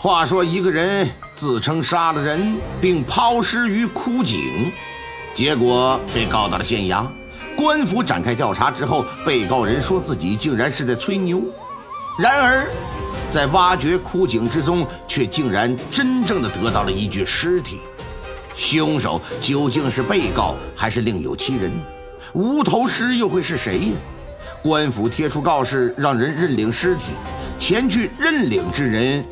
话说，一个人自称杀了人，并抛尸于枯井，结果被告到了县衙。官府展开调查之后，被告人说自己竟然是在吹牛。然而，在挖掘枯井之中，却竟然真正的得到了一具尸体。凶手究竟是被告，还是另有其人？无头尸又会是谁呀？官府贴出告示，让人认领尸体。前去认领之人。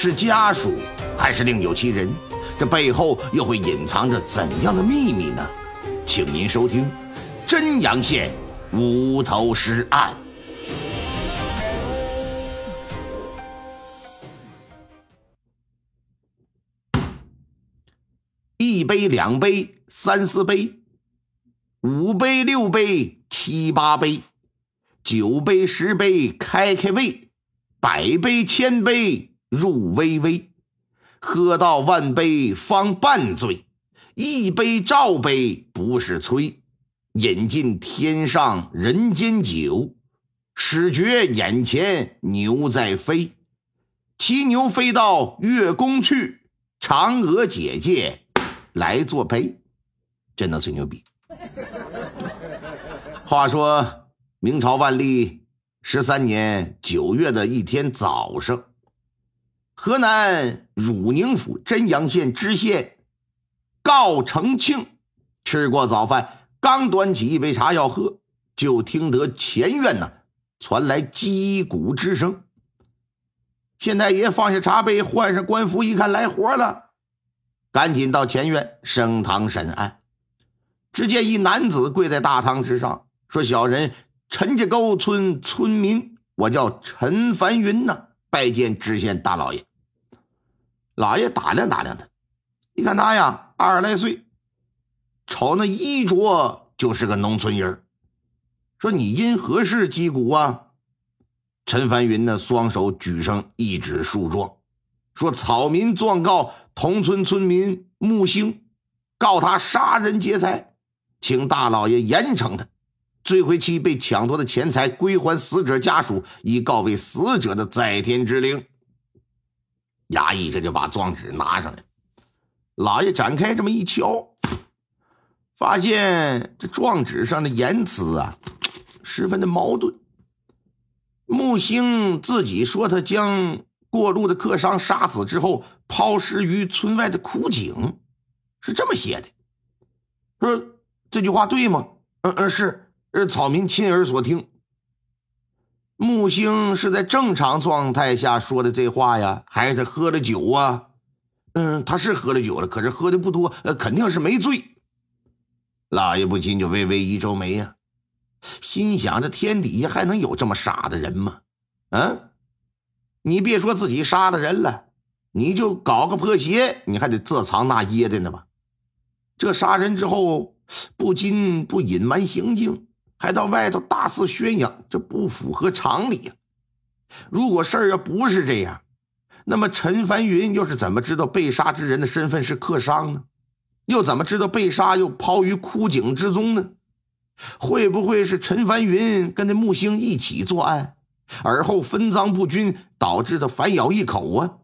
是家属还是另有其人？这背后又会隐藏着怎样的秘密呢？请您收听《真阳县无头尸案》。一杯、两杯、三四杯，五杯、六杯、七八杯，九杯、十杯，开开胃，百杯、千杯。入微微，喝到万杯方半醉，一杯照杯不是催，饮尽天上人间酒，始觉眼前牛在飞，骑牛飞到月宫去，嫦娥姐姐来作陪，真的吹牛逼。话说明朝万历十三年九月的一天早上。河南汝宁府真阳县知县告成庆吃过早饭，刚端起一杯茶要喝，就听得前院呢传来击鼓之声。县太爷放下茶杯，换上官服，一看来活了，赶紧到前院升堂审案。只见一男子跪在大堂之上，说：“小人陈家沟村村民，我叫陈凡云呐，拜见知县大老爷。”老爷打量打量他，你看他呀，二十来岁，瞅那衣着就是个农村人说你因何事击鼓啊？陈凡云呢，双手举上一纸诉状，说草民状告同村村民木星，告他杀人劫财，请大老爷严惩他，追回其被抢夺的钱财，归还死者家属，以告慰死者的在天之灵。衙役这就把状纸拿上来，老爷展开这么一瞧，发现这状纸上的言辞啊，十分的矛盾。木星自己说他将过路的客商杀死之后，抛尸于村外的枯井，是这么写的。说这句话对吗？嗯嗯，是，是草民亲耳所听。木星是在正常状态下说的这话呀，还是喝了酒啊？嗯，他是喝了酒了，可是喝的不多，呃，肯定是没醉。老爷不禁就微微一皱眉呀，心想：这天底下还能有这么傻的人吗？嗯，你别说自己杀了人了，你就搞个破鞋，你还得这藏那掖的呢吧？这杀人之后，不禁不隐瞒行径。还到外头大肆宣扬，这不符合常理呀！如果事儿要不是这样，那么陈凡云又是怎么知道被杀之人的身份是客商呢？又怎么知道被杀又抛于枯井之中呢？会不会是陈凡云跟那木星一起作案，而后分赃不均，导致他反咬一口啊？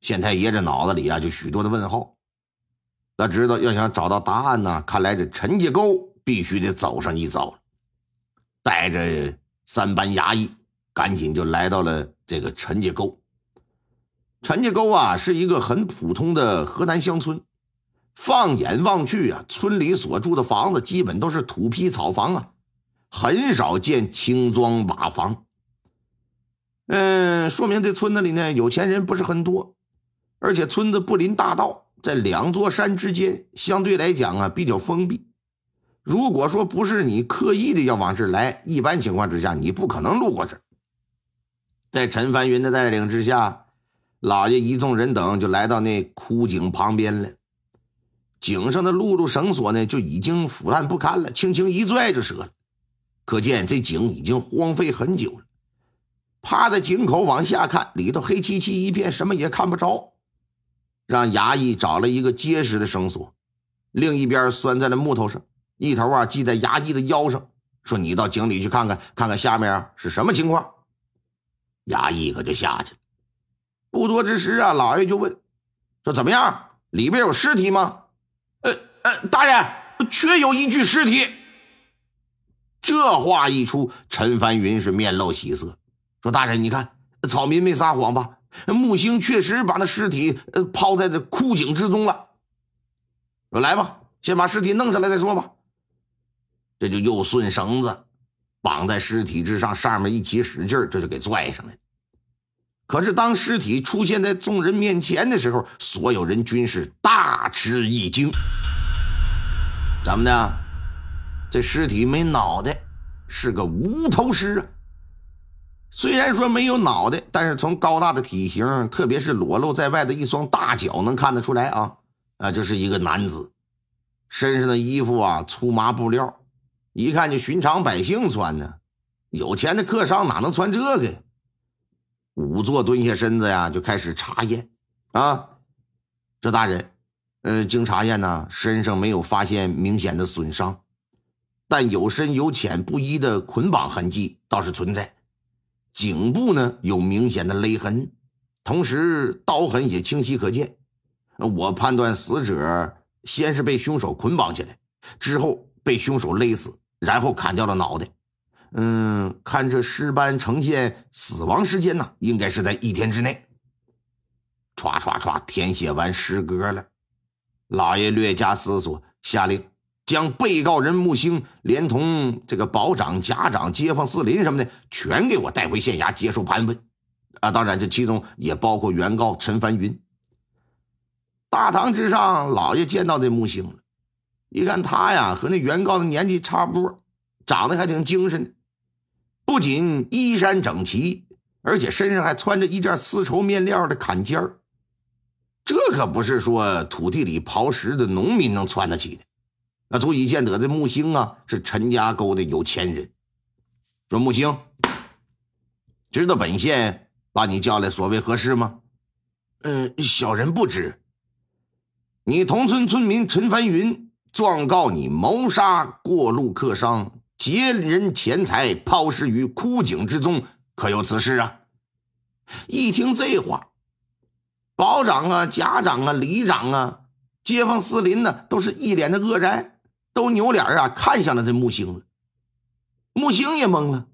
县太爷这脑子里啊，就许多的问号。他知道要想找到答案呢，看来这陈家沟。必须得走上一遭，带着三班衙役，赶紧就来到了这个陈家沟。陈家沟啊，是一个很普通的河南乡村。放眼望去啊，村里所住的房子基本都是土坯草房啊，很少见青砖瓦房。嗯，说明这村子里呢，有钱人不是很多，而且村子不临大道，在两座山之间，相对来讲啊，比较封闭。如果说不是你刻意的要往这来，一般情况之下你不可能路过这在陈凡云的带领之下，老爷一众人等就来到那枯井旁边了。井上的露露绳索呢，就已经腐烂不堪了，轻轻一拽就折了。可见这井已经荒废很久了。趴在井口往下看，里头黑漆漆一片，什么也看不着。让衙役找了一个结实的绳索，另一边拴在了木头上。一头啊系在衙役的腰上，说：“你到井里去看看，看看下面是什么情况。”衙役可就下去了。不多之时啊，老爷就问说：“怎么样？里边有尸体吗？”“呃呃，大人，确有一具尸体。”这话一出，陈凡云是面露喜色，说：“大人，你看，草民没撒谎吧？木星确实把那尸体呃抛在这枯井之中了。说来吧，先把尸体弄上来再说吧。”这就又顺绳子绑在尸体之上，上面一起使劲这就给拽上来。可是当尸体出现在众人面前的时候，所有人均是大吃一惊。怎么的？这尸体没脑袋，是个无头尸啊！虽然说没有脑袋，但是从高大的体型，特别是裸露在外的一双大脚，能看得出来啊啊，这是一个男子，身上的衣服啊粗麻布料。一看就寻常百姓穿的，有钱的客商哪能穿这个？呀？仵作蹲下身子呀，就开始查验。啊，这大人，呃，经查验呢，身上没有发现明显的损伤，但有深有浅不一的捆绑痕迹倒是存在。颈部呢有明显的勒痕，同时刀痕也清晰可见。我判断死者先是被凶手捆绑起来，之后被凶手勒死。然后砍掉了脑袋，嗯，看这尸斑呈现死亡时间呢，应该是在一天之内。唰唰唰，填写完诗歌了，老爷略加思索，下令将被告人木星连同这个保长、家长、街坊四邻什么的，全给我带回县衙接受盘问。啊，当然这其中也包括原告陈凡云。大堂之上，老爷见到这木星了。一看他呀，和那原告的年纪差不多，长得还挺精神的。不仅衣衫整齐，而且身上还穿着一件丝绸面料的坎肩儿。这可不是说土地里刨食的农民能穿得起的。那足以见得这木星啊，是陈家沟的有钱人。说木星，知道本县把你叫来所谓何事吗？嗯，小人不知。你同村村民陈凡云。状告你谋杀过路客商，劫人钱财，抛尸于枯井之中，可有此事啊？一听这话，保长啊、家长啊、里长啊、街坊四邻呢，都是一脸的愕然，都扭脸啊看向了这木星了。木星也懵了，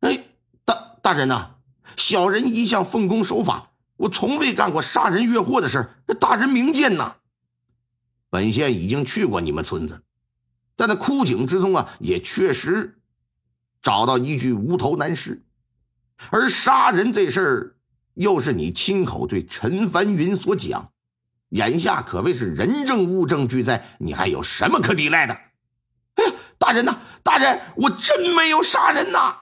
哎，大大人呐，小人一向奉公守法，我从未干过杀人越货的事大人明鉴呐。本县已经去过你们村子，在那枯井之中啊，也确实找到一具无头男尸，而杀人这事儿又是你亲口对陈凡云所讲，眼下可谓是人证物证俱在，你还有什么可抵赖的？哎呀，大人呐，大人，我真没有杀人呐！